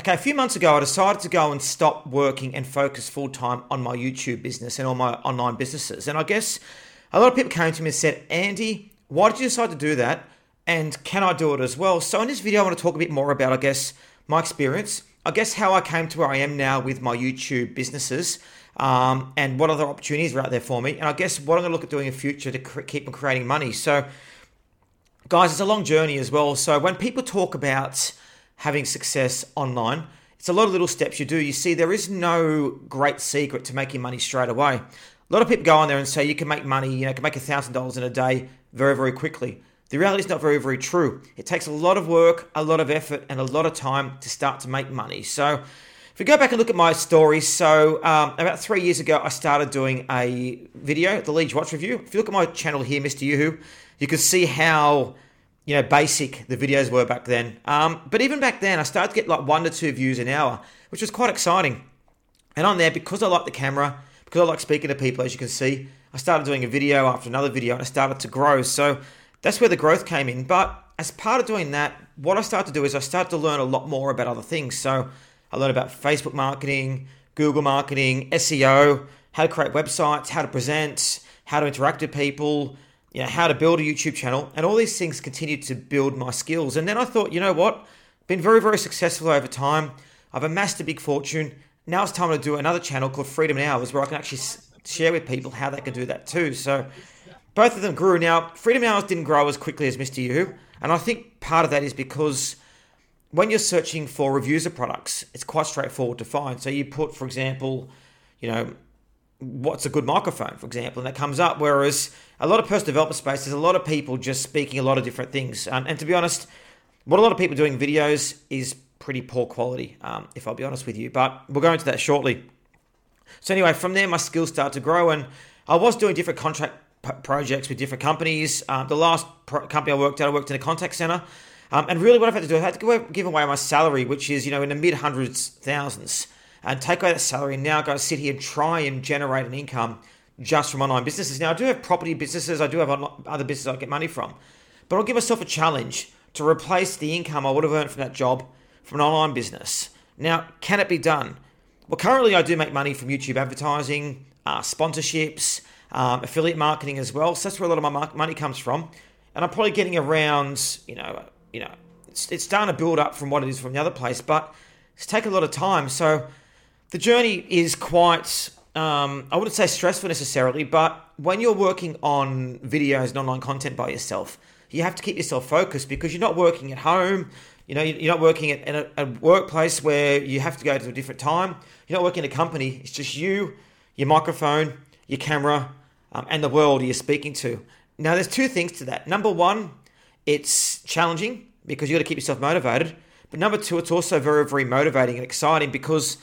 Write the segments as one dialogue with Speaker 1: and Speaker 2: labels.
Speaker 1: Okay, a few months ago, I decided to go and stop working and focus full time on my YouTube business and all my online businesses. And I guess a lot of people came to me and said, Andy, why did you decide to do that? And can I do it as well? So, in this video, I want to talk a bit more about, I guess, my experience, I guess, how I came to where I am now with my YouTube businesses. Um, and what other opportunities are out there for me, and I guess what I'm going to look at doing in the future to cre- keep on creating money. So, guys, it's a long journey as well. So, when people talk about having success online. It's a lot of little steps you do. You see, there is no great secret to making money straight away. A lot of people go on there and say you can make money, you know, can make a $1,000 in a day very, very quickly. The reality is not very, very true. It takes a lot of work, a lot of effort, and a lot of time to start to make money. So, if we go back and look at my story, so um, about three years ago, I started doing a video, the Lige Watch Review. If you look at my channel here, Mr. Yoo-Hoo, you can see how you know, basic the videos were back then. Um, but even back then, I started to get like one to two views an hour, which was quite exciting. And on there, because I like the camera, because I like speaking to people, as you can see, I started doing a video after another video and I started to grow. So that's where the growth came in. But as part of doing that, what I started to do is I started to learn a lot more about other things. So I learned about Facebook marketing, Google marketing, SEO, how to create websites, how to present, how to interact with people, you know, how to build a YouTube channel, and all these things continued to build my skills. And then I thought, you know what? Been very, very successful over time. I've amassed a big fortune. Now it's time to do another channel called Freedom Hours where I can actually share with people how they can do that too. So both of them grew. Now, Freedom Hours didn't grow as quickly as Mr. You, and I think part of that is because when you're searching for reviews of products, it's quite straightforward to find. So you put, for example, you know, what's a good microphone, for example, and that comes up. Whereas a lot of personal development space, there's a lot of people just speaking a lot of different things. Um, and to be honest, what a lot of people doing videos is pretty poor quality, um, if I'll be honest with you. But we'll go into that shortly. So anyway, from there, my skills start to grow, and I was doing different contract p- projects with different companies. Um, the last pro- company I worked at, I worked in a contact center. Um, and really, what I've had to do, I had to give away my salary, which is you know in the mid hundreds thousands and take away that salary and now go sit here and try and generate an income just from online businesses. Now, I do have property businesses, I do have other businesses I get money from, but I'll give myself a challenge to replace the income I would have earned from that job from an online business. Now, can it be done? Well, currently, I do make money from YouTube advertising, uh, sponsorships, um, affiliate marketing as well. So that's where a lot of my money comes from. And I'm probably getting around, you know, you know, it's, it's starting to build up from what it is from the other place, but it's taken a lot of time. So the journey is quite um, I wouldn't say stressful necessarily, but when you're working on videos and online content by yourself, you have to keep yourself focused because you're not working at home. You know, you're not working at, a, a, workplace where you have to go to a different time. You're not working in a company. It's just you, your microphone, your camera, um, and the world you're speaking to. Now, there's two things to that. Number one, it's challenging because you got to keep yourself motivated. But number two, it's also very, very motivating and exciting because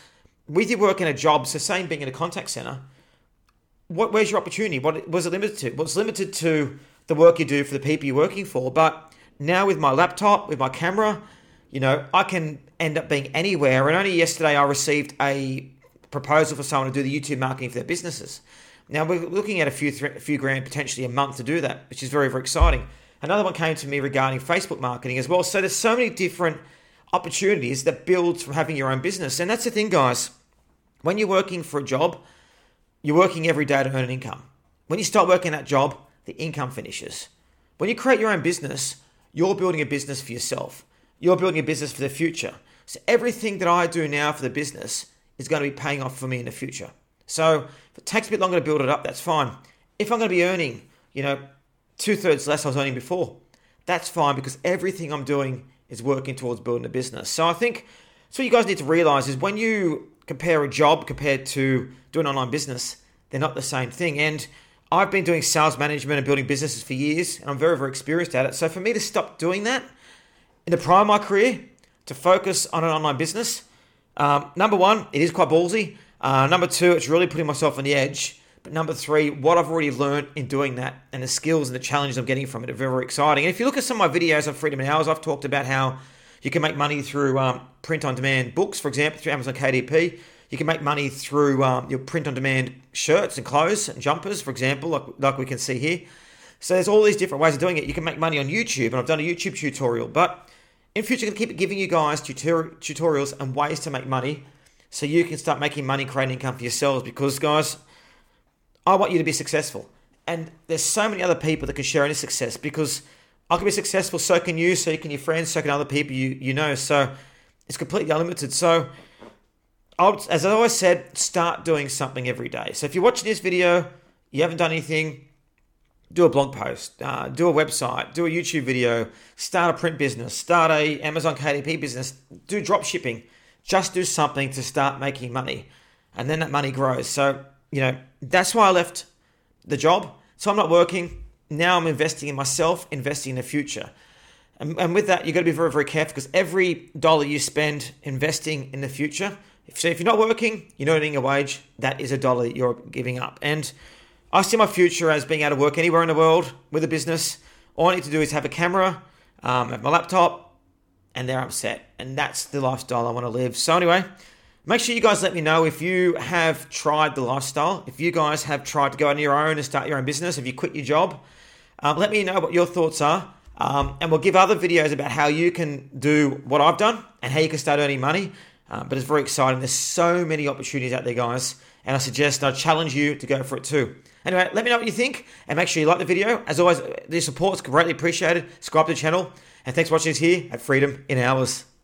Speaker 1: with your work in a job, so same being in a contact center, what where's your opportunity? What was it limited to? Well, it's limited to the work you do for the people you're working for. But now with my laptop, with my camera, you know, I can end up being anywhere. And only yesterday I received a proposal for someone to do the YouTube marketing for their businesses. Now we're looking at a few a few grand potentially a month to do that, which is very very exciting. Another one came to me regarding Facebook marketing as well. So there's so many different opportunities that builds from having your own business. And that's the thing, guys. When you're working for a job, you're working every day to earn an income. When you start working that job, the income finishes. When you create your own business, you're building a business for yourself. You're building a business for the future. So everything that I do now for the business is going to be paying off for me in the future. So if it takes a bit longer to build it up, that's fine. If I'm going to be earning, you know, two thirds less I was earning before, that's fine because everything I'm doing is working towards building a business. So I think so. What You guys need to realize is when you compare a job compared to doing online business, they're not the same thing. And I've been doing sales management and building businesses for years, and I'm very, very experienced at it. So for me to stop doing that in the prime of my career, to focus on an online business, um, number one, it is quite ballsy. Uh, number two, it's really putting myself on the edge. But number three, what I've already learned in doing that and the skills and the challenges I'm getting from it are very, very exciting. And if you look at some of my videos on Freedom in Hours, I've talked about how you can make money through um, print on demand books, for example, through Amazon KDP. You can make money through um, your print on demand shirts and clothes and jumpers, for example, like, like we can see here. So there's all these different ways of doing it. You can make money on YouTube, and I've done a YouTube tutorial. But in future, I'm going to keep giving you guys tutor- tutorials and ways to make money so you can start making money, creating income for yourselves. Because, guys, I want you to be successful. And there's so many other people that can share any success because I can be successful, so can you, so can your friends, so can other people you, you know. So it's completely unlimited. So, I'll, as I always said, start doing something every day. So if you're watching this video, you haven't done anything, do a blog post, uh, do a website, do a YouTube video, start a print business, start a Amazon KDP business, do drop shipping. Just do something to start making money, and then that money grows. So you know that's why I left the job. So I'm not working now. I'm investing in myself, investing in the future, and, and with that you've got to be very very careful because every dollar you spend investing in the future. if, So if you're not working, you're not earning a wage. That is a dollar that you're giving up, and I see my future as being able to work anywhere in the world with a business. All I need to do is have a camera, um, have my laptop, and there I'm set. And that's the lifestyle I want to live. So, anyway, make sure you guys let me know if you have tried the lifestyle. If you guys have tried to go on your own and start your own business, if you quit your job, um, let me know what your thoughts are. Um, and we'll give other videos about how you can do what I've done and how you can start earning money. Uh, but it's very exciting. There's so many opportunities out there, guys. And I suggest, I challenge you to go for it too. Anyway, let me know what you think and make sure you like the video. As always, the support is greatly appreciated. Subscribe to the channel. And thanks for watching us here at Freedom in Hours.